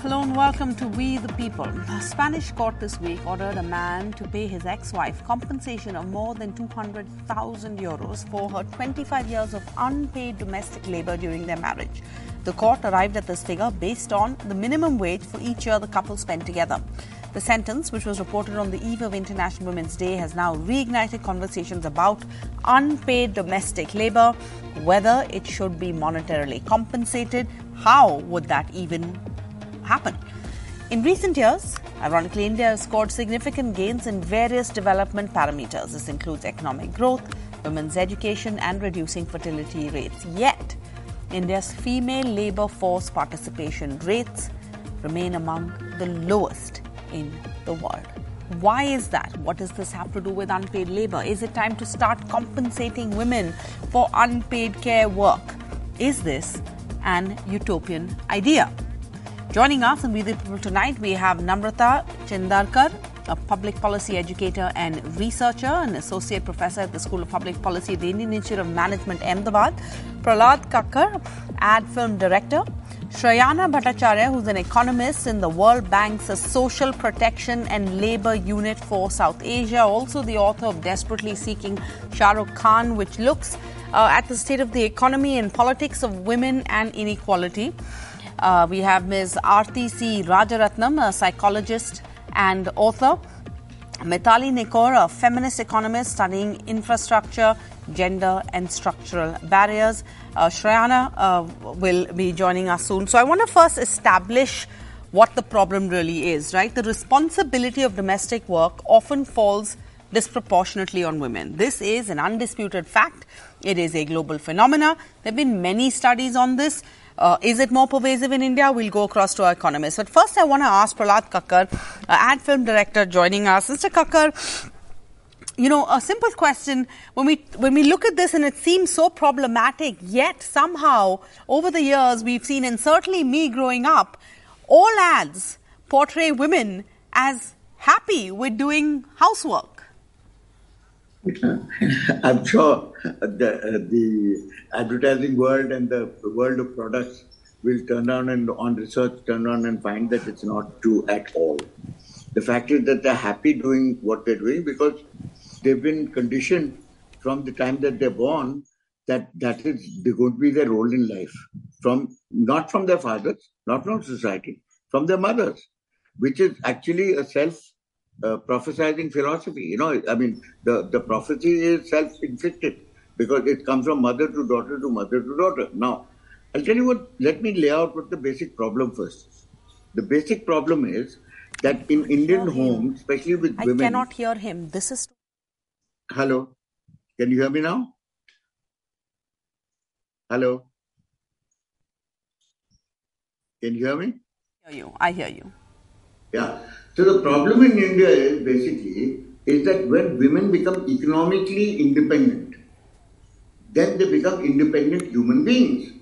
Hello and welcome to We the People. A Spanish court this week ordered a man to pay his ex wife compensation of more than 200,000 euros for her 25 years of unpaid domestic labor during their marriage. The court arrived at this figure based on the minimum wage for each year the couple spent together. The sentence, which was reported on the eve of International Women's Day, has now reignited conversations about unpaid domestic labor, whether it should be monetarily compensated, how would that even happen. In recent years, ironically, India has scored significant gains in various development parameters. This includes economic growth, women's education, and reducing fertility rates. Yet, India's female labor force participation rates remain among the lowest in the world. Why is that? What does this have to do with unpaid labor? Is it time to start compensating women for unpaid care work? Is this an utopian idea? Joining us in We the People tonight, we have Namrata Chindarkar, a public policy educator and researcher, an associate professor at the School of Public Policy at the Indian Institute of Management, Ahmedabad, Prahlad Kakkar, ad film director, Shrayana Bhattacharya, who's an economist in the World Bank's Social Protection and Labor Unit for South Asia, also the author of Desperately Seeking Shah Rukh Khan, which looks uh, at the state of the economy and politics of women and inequality. Uh, we have Ms. Aarti C. Rajaratnam, a psychologist and author. Mithali Nikore, a feminist economist studying infrastructure, gender, and structural barriers. Uh, uh, will be joining us soon. So, I want to first establish what the problem really is, right? The responsibility of domestic work often falls disproportionately on women. This is an undisputed fact. It is a global phenomena. There have been many studies on this. Uh, is it more pervasive in India? We'll go across to our economists. But first, I want to ask Prahlad Kakkar, uh, ad film director, joining us. Mr. Kakkar, you know, a simple question. When we when we look at this, and it seems so problematic, yet somehow over the years we've seen, and certainly me growing up, all ads portray women as happy with doing housework. I'm sure the, uh, the advertising world and the world of products will turn around and on research turn around and find that it's not true at all. The fact is that they're happy doing what they're doing because they've been conditioned from the time that they're born that that is going to be their role in life from not from their fathers, not from society, from their mothers, which is actually a self uh, prophesizing philosophy. You know, I mean, the, the prophecy is self inflicted because it comes from mother to daughter to mother to daughter. Now, I'll tell you what, let me lay out what the basic problem first. The basic problem is that in Indian homes, especially with I women. cannot hear him. This is. Hello, can you hear me now? Hello, can you hear me? I hear you. I hear you. Yeah. So the problem in India is basically is that when women become economically independent, then they become independent human beings.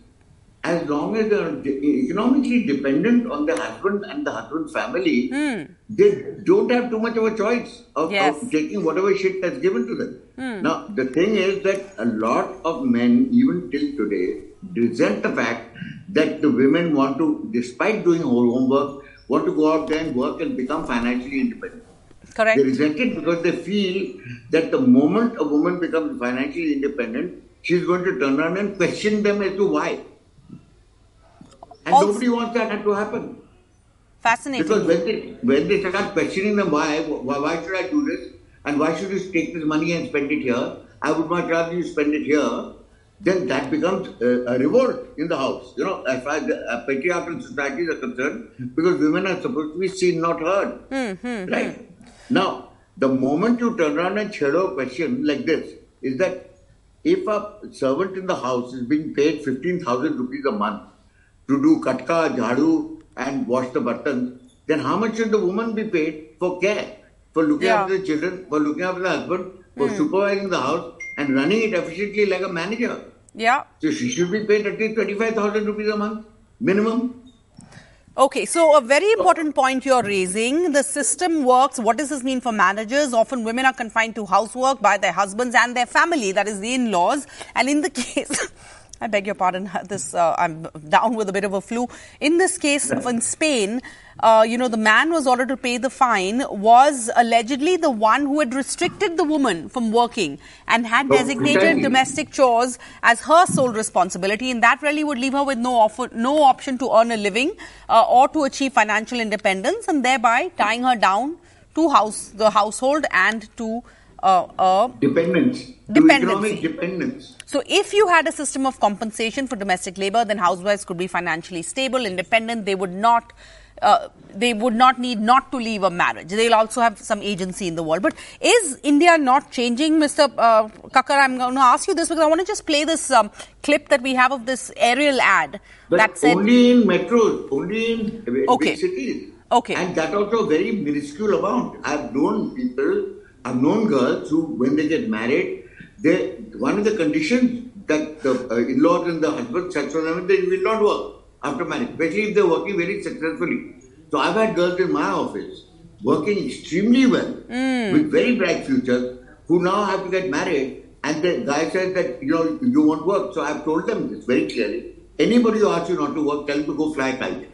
As long as they are economically dependent on the husband and the husband's family, hmm. they don't have too much of a choice of, Yes. of taking whatever shit that's given to them. Hmm. Now, the thing is that a lot of men, even till today, resent the fact that the women want to, despite doing whole homework, want to go out there and work and become financially independent. Correct. They resent it because they feel that the moment a woman becomes financially independent, she's going to turn around and question them as to why. And Also- nobody wants that to happen. Fascinating. Because when they, when they start questioning them why, why, why should I do this? And why should you take this money and spend it here? I would much rather you spend it here. Then that becomes a, a revolt in the house. You know, as far as the, uh, patriarchal societies are concerned, because women are supposed to be seen, not heard. right? Now, the moment you turn around and shadow a question like this, is that if a servant in the house is being paid 15,000 rupees a month to do katka, jhadu, and wash the buttons, then how much should the woman be paid for care, for looking Yeah. after the children, for looking after the husband, for supervising the house, and running it efficiently like a manager? Yeah. So she should be paid at least 25,000 rupees a month, minimum. Okay, so a very important point you're raising. The system works. What does this mean for managers? Often women are confined to housework by their husbands and their family, that is the in laws. And in the case, I beg your pardon. This uh, I'm down with a bit of a flu. In this case, in Spain, uh, you know, the man was ordered to pay the fine was allegedly the one who had restricted the woman from working and had Oh, designated domestic chores as her sole responsibility, and that really would leave her with no offer, no option to earn a living uh, or to achieve financial independence, and thereby tying her down to house the household and to uh, uh, Dependence. To economic dependence. So, if you had a system of compensation for domestic labor, then housewives could be financially stable, independent. They would not. Uh, they would not need not to leave a marriage. They'll also have some agency in the world. But is India not changing, Mr. Uh, Kakkar? I'm going to ask you this because I want to just play this um, clip that we have of this Ariel ad But that said. only in metros, only in big Okay. cities. Okay. And that also very minuscule amount. I've known people, I've known girls who, when they get married, they one of the conditions that the uh, in-laws and the husband sets for them is they will not work after marriage, especially if they're working very successfully. So I've had girls in my office working extremely well with very bright futures who now have to get married and the guy says that you know you won't work. So I've told them this very clearly. Anybody who asks you not to work, tell them to go fly a kite.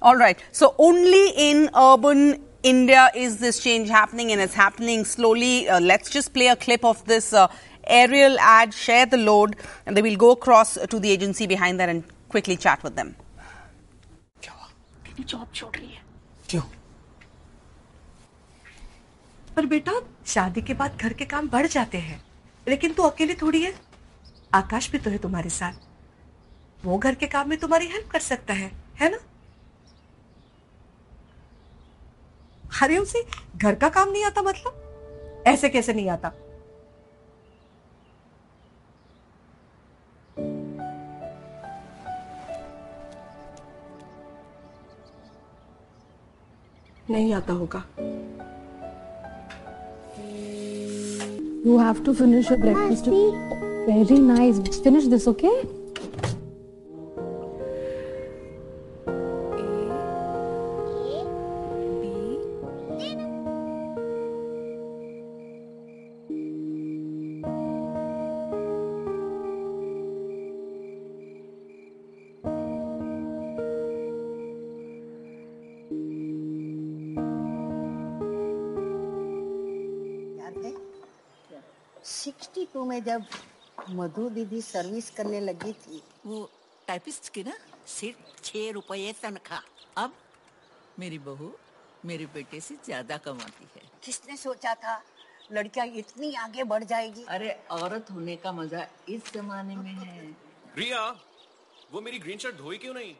All right. So only in urban India is this change happening, and it's happening slowly. Uh, let's just play a clip of this uh, aerial ad. Share the load, and then we'll go across to the agency behind that and quickly chat with them. Job छोड़ रही है क्यों पर बेटा शादी के बाद घर के काम बढ़ जाते हैं लेकिन तू अकेली थोड़ी है आकाश भी तो है तुम्हारे साथ वो घर के काम में तुम्हारी हेल्प कर सकता है है ना अरे उसे घर का काम नहीं आता मतलब ऐसे कैसे नहीं आता नहीं आता होगा You have to finish your breakfast. Very nice. Finish this, okay? में जब मधु दीदी सर्विस करने लगी थी। वो टाइपिस्ट की ना सिर्फ़ छह रुपये तनख्वाह अब मेरी बहू मेरे बेटे से ज़्यादा कमाती है। किसने सोचा था लड़कियाँ इतनी आगे बढ़ जाएगी? अरे औरत होने का मज़ा इस जमाने में है। रिया वो मेरी ग्रीन शर्ट धोई क्यों नहीं?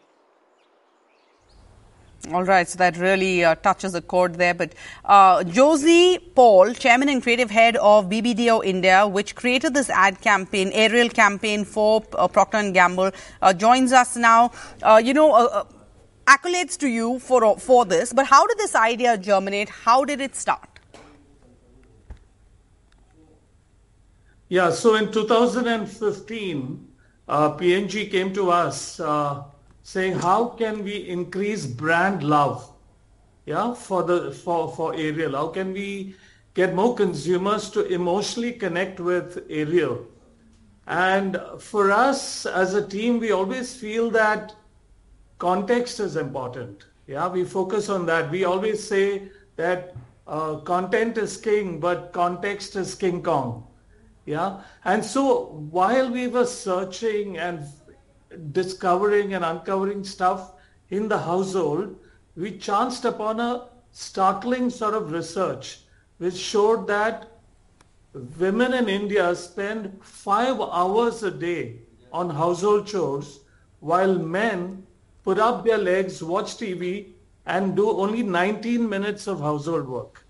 All right, so that really uh, touches a chord there. But uh, Josy Paul, chairman and creative head of BBDO India, which created this ad campaign, Ariel campaign for uh, Procter and Gamble, uh, joins us now. Uh, you know, uh, accolades to you for for this. But how did this idea germinate? How did it start? Yeah, so in 2015, uh, P&G came to us saying, how can we increase brand love? Yeah, for the for for Ariel, how can we get more consumers to emotionally connect with Ariel? And for us as a team, we always feel that context is important. Yeah, we focus on that. We always say that uh, content is king, but context is King Kong. Yeah. And so while we were searching and discovering and uncovering stuff in the household, we chanced upon a startling sort of research which showed that women in India spend five hours a day on household chores while men put up their legs, watch TV and do only 19 minutes of household work.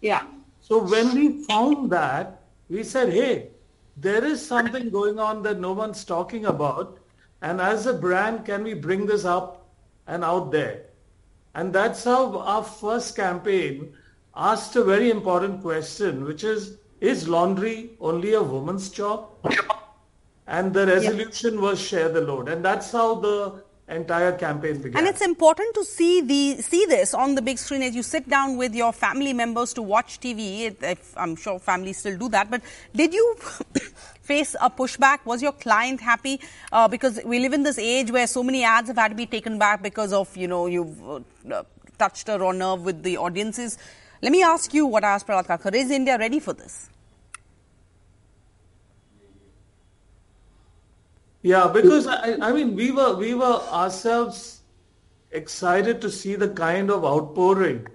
Yeah. So when we found that, we said, hey, there is something going on that no one's talking about. And as a brand, can we bring this up and out there? And that's how our first campaign asked a very important question, which is, is laundry only a woman's job? And the resolution was share the load. And that's how the entire campaign began. And it's important to see the see this on the big screen as you sit down with your family members to watch TV. If, I'm sure families still do that. But did you face a pushback? Was your client happy? Uh, because we live in this age where so many ads have had to be taken back because of you know you've uh, touched a raw nerve with the audiences. Let me ask you what I asked Prahlad Kakkar. Is India ready for this? Yeah, because I, I mean, we were we were ourselves excited to see the kind of outpouring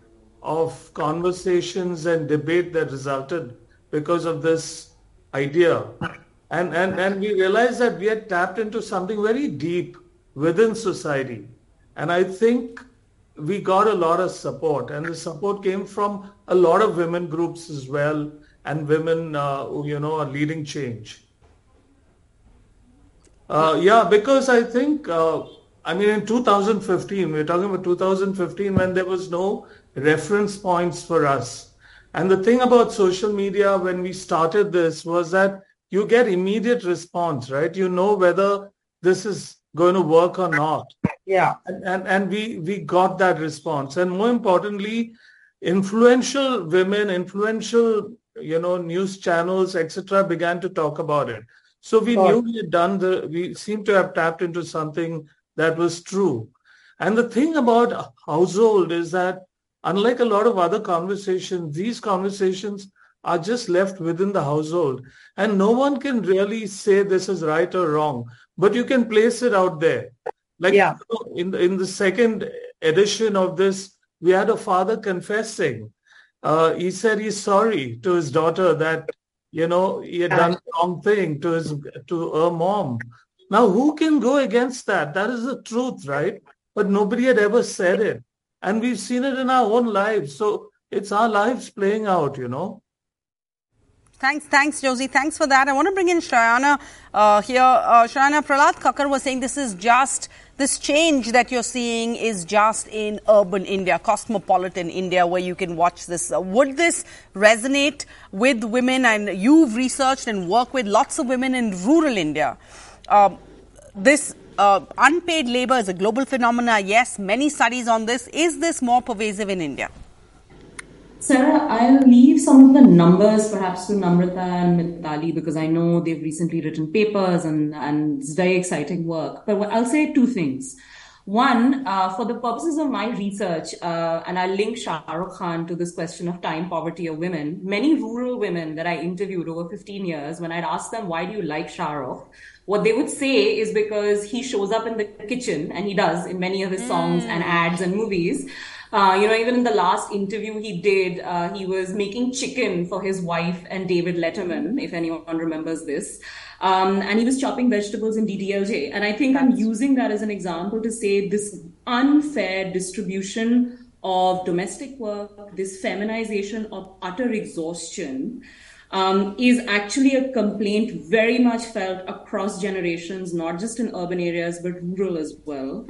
of conversations and debate that resulted because of this idea, and and and we realized that we had tapped into something very deep within society, and I think we got a lot of support, and the support came from a lot of women groups as well, and women uh, who you know are leading change. Uh, yeah, because I think, uh, I mean, in 2015, we're talking about 2015 when there was no reference points for us. And the thing about social media when we started this was that you get immediate response, right? You know whether this is going to work or not. Yeah. And, and, and we, we got that response. And more importantly, influential women, influential, you know, news channels, etc., began to talk about it. So we knew we had done the, we seemed to have tapped into something that was true. And the thing about household is that unlike a lot of other conversations, these conversations are just left within the household. And no one can really say this is right or wrong, but you can place it out there. Like Yeah. in, the- in the second edition of this, we had a father confessing. Uh, he said he's sorry to his daughter that you know he had done the wrong thing to his to her mom. Now who can go against that? That is the truth, right? But nobody had ever said it, and we've seen it in our own lives. So it's our lives playing out, you know. Thanks, thanks, Josy. Thanks for that. I want to bring in Shrayana uh, here. Uh, Shrayana, Prahlad Kakkar was saying this is just, this change that you're seeing is just in urban India, cosmopolitan India, where you can watch this. Uh, would this resonate with women? And you've researched and worked with lots of women in rural India. Um, this uh, unpaid labor is a global phenomena. Yes, many studies on this. Is this more pervasive in India? Sarah, I'll leave some of the numbers perhaps to Namrata and Mithali because I know they've recently written papers and, and it's very exciting work. But I'll say two things. One, uh, for the purposes of my research, uh, and I'll link Shah Rukh Khan to this question of time poverty of women, many rural women that I interviewed over 15 years, when I'd ask them, why do you like Shah Rukh? What they would say is because he shows up in the kitchen, and he does in many of his songs and ads and movies. Uh, you know, even in the last interview he did, uh, he was making chicken for his wife and David Letterman, if anyone remembers this. Um, and he was chopping vegetables in DDLJ. And I think I'm using that as an example to say this unfair distribution of domestic work, this feminization of utter exhaustion, um, is actually a complaint very much felt across generations, not just in urban areas, but rural as well.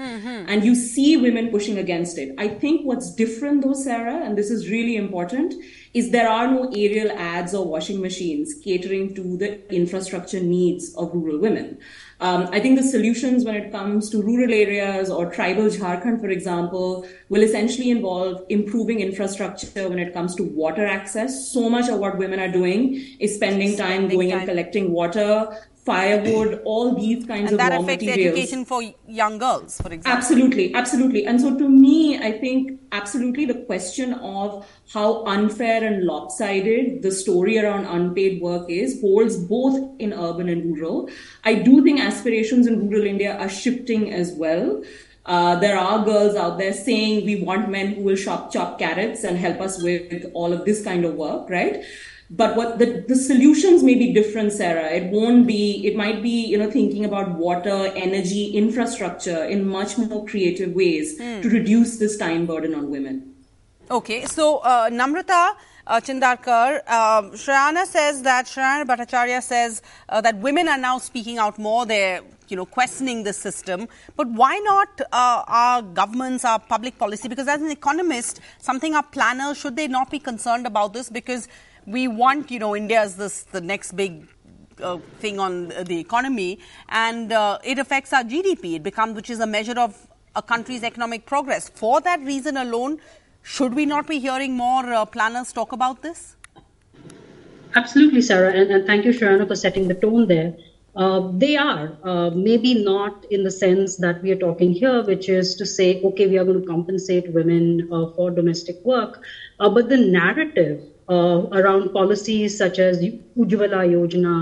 And you see women pushing against it. I think what's different though, Sarah, and this is really important, is there are no Ariel ads or washing machines catering to the infrastructure needs of rural women. Um, I think the solutions when it comes to rural areas or tribal Jharkhand, for example, will essentially involve improving infrastructure when it comes to water access. So much of what women are doing is spending time Spending going time. and collecting water, firewood, all these kinds of things. And of that raw affects materials. education for young girls, for example. Absolutely, absolutely. And so to me, I think absolutely the question of how unfair and lopsided the story around unpaid work is holds both in urban and rural. I do think aspirations in rural India are shifting as well. Uh, there are girls out there saying we want men who will shop, chop carrots and help us with all of this kind of work, right? But what the, the solutions may be different, Sarah. It won't be, it might be, you know, thinking about water, energy, infrastructure in much more creative ways to reduce this time burden on women. Okay, so uh, Namrata uh, Chindarkar, uh, Shrayana says that Shrayana Bhattacharya says uh, that women are now speaking out more. They're you know questioning the system. But why not uh, our governments, our public policy? Because as an economist, something our planners should they not be concerned about this? Because we want you know India as this the next big uh, thing on the economy, and uh, it affects our GDP. It becomes, which is a measure of a country's economic progress. For that reason alone, should we not be hearing more uh, planners talk about this? Absolutely, Sarah, and, and thank you, Shrayana, for setting the tone there. Uh, they are, uh, maybe not in the sense that we are talking here, which is to say, okay, we are going to compensate women uh, for domestic work, uh, but the narrative uh, around policies such as Ujjwala Yojana,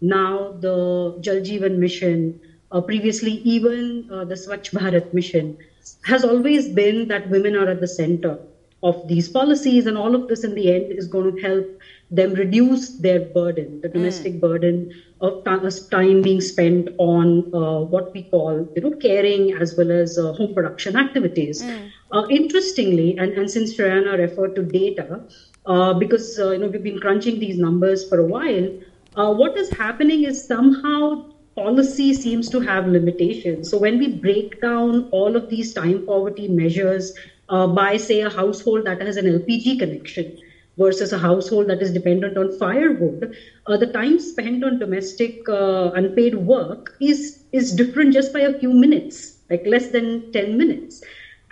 now the Jal Jeevan Mission, uh, previously even the Swachh Bharat Mission, has always been that women are at the center of these policies, and all of this in the end is going to help them reduce their burden, the domestic mm. burden of time being spent on uh, what we call, you know, caring as well as uh, home production activities. Mm. Uh, interestingly, and, and since Shrayana referred to data, uh, because uh, you know we've been crunching these numbers for a while, uh, what is happening is somehow policy seems to have limitations. So when we break down all of these time poverty measures by, say, a household that has an LPG connection versus a household that is dependent on firewood, uh, the time spent on domestic uh, unpaid work is is different just by a few minutes, like less than 10 minutes.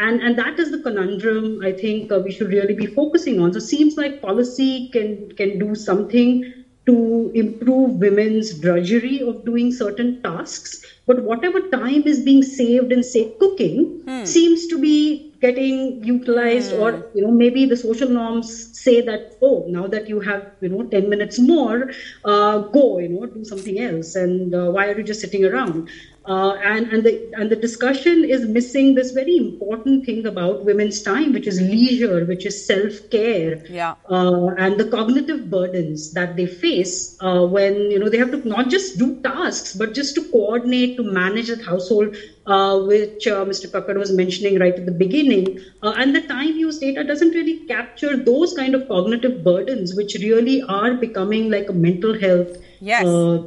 And, and that is the conundrum I think uh, we should really be focusing on. So it seems like policy can can do something to improve women's drudgery of doing certain tasks, but whatever time is being saved in say cooking hmm. seems to be getting utilized mm. or hmm. you know maybe the social norms say that oh now that you have you know 10 minutes more uh, go you know do something else and uh, why are you just sitting around uh, and and the and the discussion is missing this very important thing about women's time, which is leisure, which is self care, yeah. uh, and the cognitive burdens that they face uh, when you know they have to not just do tasks, but just to coordinate to manage the household, which uh, Mr. Kakkar was mentioning right at the beginning. Uh, and the time use data doesn't really capture those kind of cognitive burdens, which really are becoming like a mental health Yes. Uh,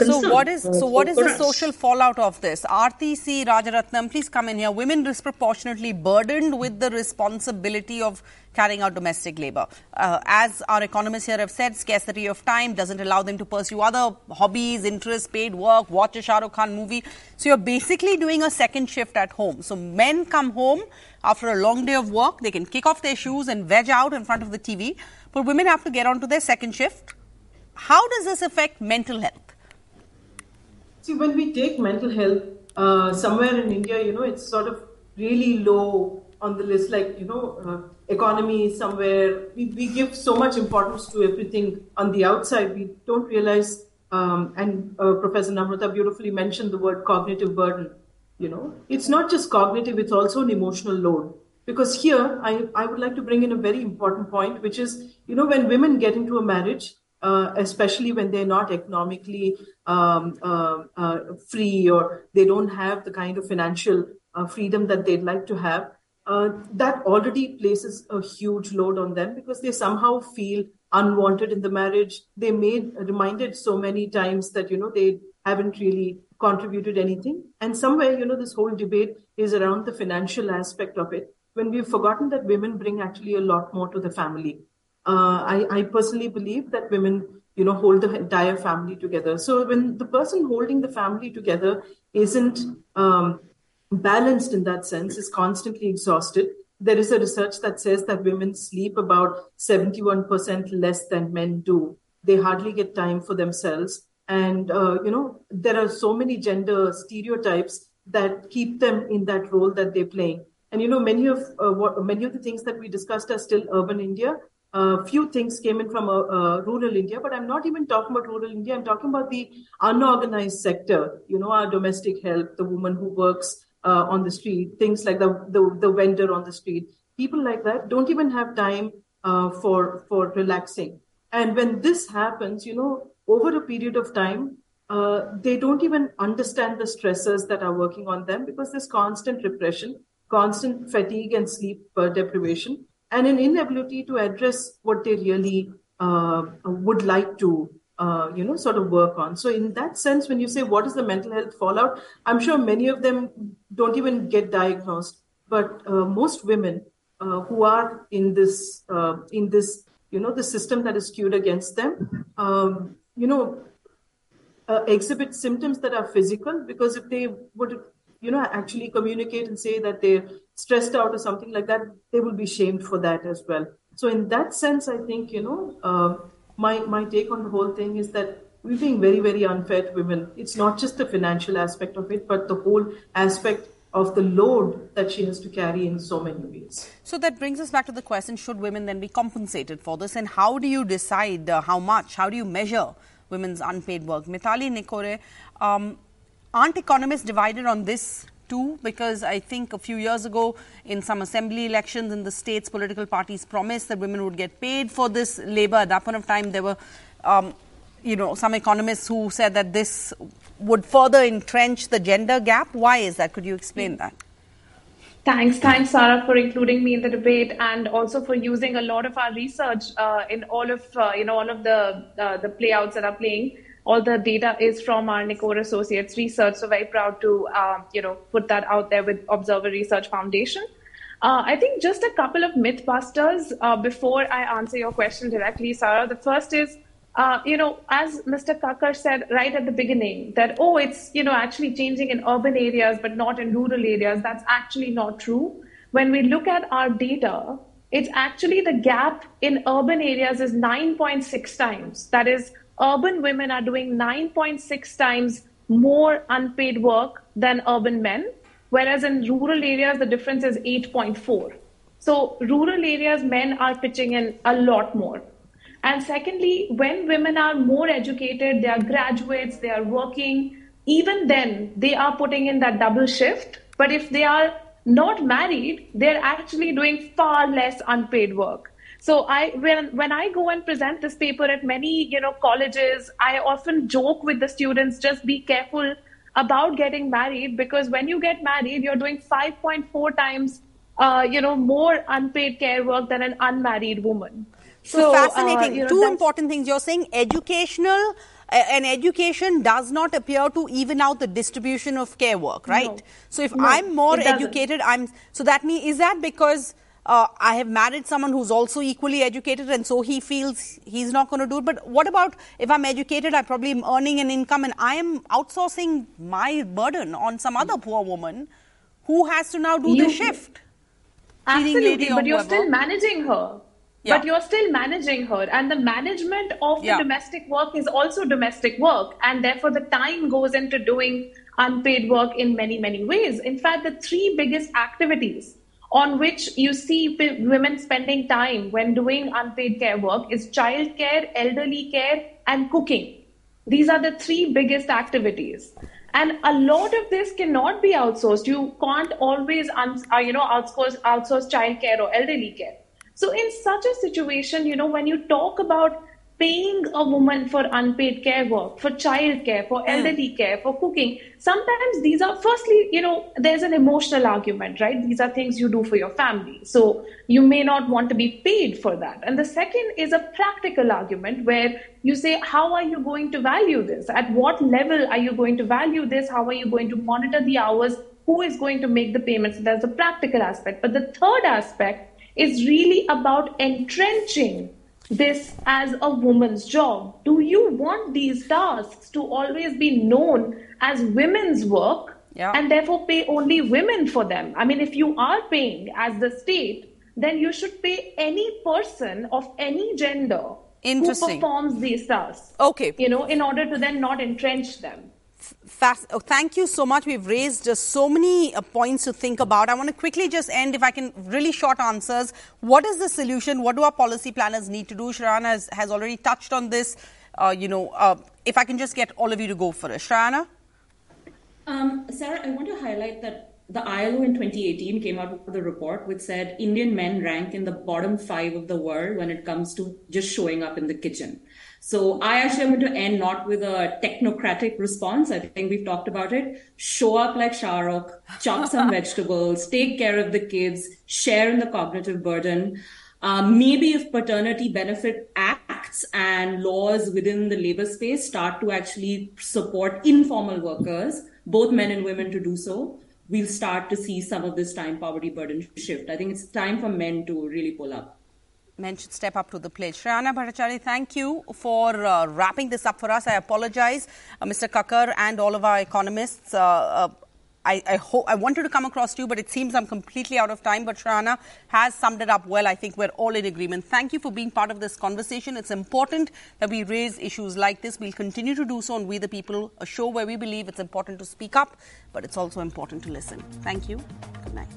so what is so what is the social fallout of this? Aarti C. Rajaratnam, please come in here. Women disproportionately burdened with the responsibility of carrying out domestic labor. Uh, as our economists here have said, scarcity of time doesn't allow them to pursue other hobbies, interests, paid work, watch a Shah Rukh Khan movie. So you're basically doing a second shift at home. So men come home after a long day of work, they can kick off their shoes and veg out in front of the TV. But women have to get onto their second shift how does this affect mental health? See, when we take mental health, uh, somewhere in India, you know, it's sort of really low on the list, like, you know, uh, economy somewhere. We, we give so much importance to everything on the outside. We don't realize, um, and uh, Professor Namrata beautifully mentioned the word cognitive burden. You know, it's not just cognitive, it's also an emotional load. Because here, I, I would like to bring in a very important point, which is, you know, when women get into a marriage, uh, especially when they're not economically um, uh, uh, free or they don't have the kind of financial uh, freedom that they'd like to have, uh, that already places a huge load on them because they somehow feel unwanted in the marriage. They made reminded so many times that you know they haven't really contributed anything, and somewhere you know this whole debate is around the financial aspect of it when we've forgotten that women bring actually a lot more to the family. Uh, I, I personally believe that women you know hold the entire family together. So when the person holding the family together isn't um, balanced in that sense is constantly exhausted. There is a research that says that women sleep about 71% less than men do. They hardly get time for themselves. And uh, you know there are so many gender stereotypes that keep them in that role that they're playing. And you know many of uh, what many of the things that we discussed are still urban india. A few things came in from uh, uh, rural India, but I'm not even talking about rural India. I'm talking about the unorganized sector. You know, our domestic help, the woman who works uh, on the street, things like the, the, the vendor on the street. People like that don't even have time uh, for for relaxing. And when this happens, you know, over a period of time, uh, they don't even understand the stressors that are working on them because there's constant repression, constant fatigue and sleep uh, deprivation and an inability to address what they really uh, would like to uh, you know sort of work on. So in that sense when you say what is the mental health fallout? I'm sure many of them don't even get diagnosed but uh, most women uh, who are in this uh, in this you know the system that is skewed against them um, you know uh, exhibit symptoms that are physical because if they would you know actually communicate and say that they're stressed out or something like that they will be shamed for that as well. So in that sense i think you know my my take on the whole thing is that we're being very very unfair to women it's not just the financial aspect of it but the whole aspect of the load that she has to carry in so many ways. So that brings us back to the question should women then be compensated for this and how do you decide uh, how much? How do you measure women's unpaid work? Mithali Nikore, um, aren't economists divided on this too? Because I think a few years ago in some assembly elections in the states, political parties promised that women would get paid for this labor. At that point of time, there were um, you know, some economists who said that this would further entrench the gender gap. Why is that? Could you explain that? Thanks, thanks, Sarah, for including me in the debate, and also for using a lot of our research uh, in all of uh, you know all of the uh, the playouts that are playing. All the data is from our Nikore Associates research, so very proud to um, you know put that out there with Observer Research Foundation. Uh, I think just a couple of myth busters uh, before I answer your question directly, Sarah. The first is uh, you know, as Mr. Kakkar said right at the beginning, that, oh, it's, you know, actually changing in urban areas, but not in rural areas. That's actually not true. When we look at our data, it's actually the gap in urban areas is 9.6 times. That is, urban women are doing 9.6 times more unpaid work than urban men, whereas in rural areas, the difference is 8.4. So, rural areas, men are pitching in a lot more. And secondly, when women are more educated, they are graduates, they are working, even then they are putting in that double shift. But if they are not married, they're actually doing far less unpaid work. So I when when I go and present this paper at many you know colleges, I often joke with the students, just be careful about getting married because when you get married, you're doing 5.4 times uh, you know more unpaid care work than an unmarried woman. So, so fascinating. Uh, you know, Two important things. You're saying educational uh, and education does not appear to even out the distribution of care work, right? No. So if no, I'm more educated, I'm so that means is that because uh, I have married someone who's also equally educated, and so he feels he's not going to do it. But what about if I'm educated? I probably am earning an income, and I am outsourcing my burden on some other poor woman who has to now do you, the shift. Absolutely, but you're still managing her. Yeah. But you're still managing her, and the management of the yeah. domestic work is also domestic work, and therefore the time goes into doing unpaid work in many, many ways. In fact, the three biggest activities on which you see women spending time when doing unpaid care work is childcare, elderly care, and cooking. These are the three biggest activities. And a lot of this cannot be outsourced. You can't always, uh, you know, outsource, outsource childcare or elderly care. So, in such a situation, you know, when you talk about paying a woman for unpaid care work, for child care, for hmm. elderly mm. care, for cooking, sometimes these are, firstly, you know, there's an emotional argument, right? These are things you do for your family. So, you may not want to be paid for that. And the second is a practical argument where you say, how are you going to value this? At what level are you going to value this? How are you going to monitor the hours? Who is going to make the payments? There's a practical aspect. But the third aspect is really about entrenching this as a woman's job. Do you want these tasks to always be known as women's work yeah. and therefore pay only women for them? I mean, if you are paying as the state, then you should pay any person of any gender who performs these tasks. Okay. You know, in order to then not entrench them. Oh, thank you so much. We've raised just so many uh, points to think about. I want to quickly just end, if I can, really short answers. What is the solution? What do our policy planners need to do? Shrayana has, has already touched on this. Uh, you know, uh, if I can just get all of you to go for it. Shrayana? Um, Sarah, I want to highlight that the ILO in 2018 came out with a report which said Indian men rank in the bottom five of the world when it comes to just showing up in the kitchen. So I actually am going to end not with a technocratic response. I think we've talked about it. Show up like Shahrukh, chop some vegetables, take care of the kids, share in the cognitive burden. Um, maybe if paternity benefit acts and laws within the labor space start to actually support informal workers, both men and women to do so, we'll start to see some of this time poverty burden shift. I think it's time for men to really pull up. Men should step up to the plate. Shrayana Bhattacharya, thank you for uh, wrapping this up for us. I apologize, uh, Mr. Kakkar and all of our economists. Uh, uh I, I, hope I wanted to come across to you, but it seems I'm completely out of time. But Shrayana has summed it up well. I think we're all in agreement. Thank you for being part of this conversation. It's important that we raise issues like this. We'll continue to do so on We the People, a show where we believe it's important to speak up, but it's also important to listen. Thank you. Good night.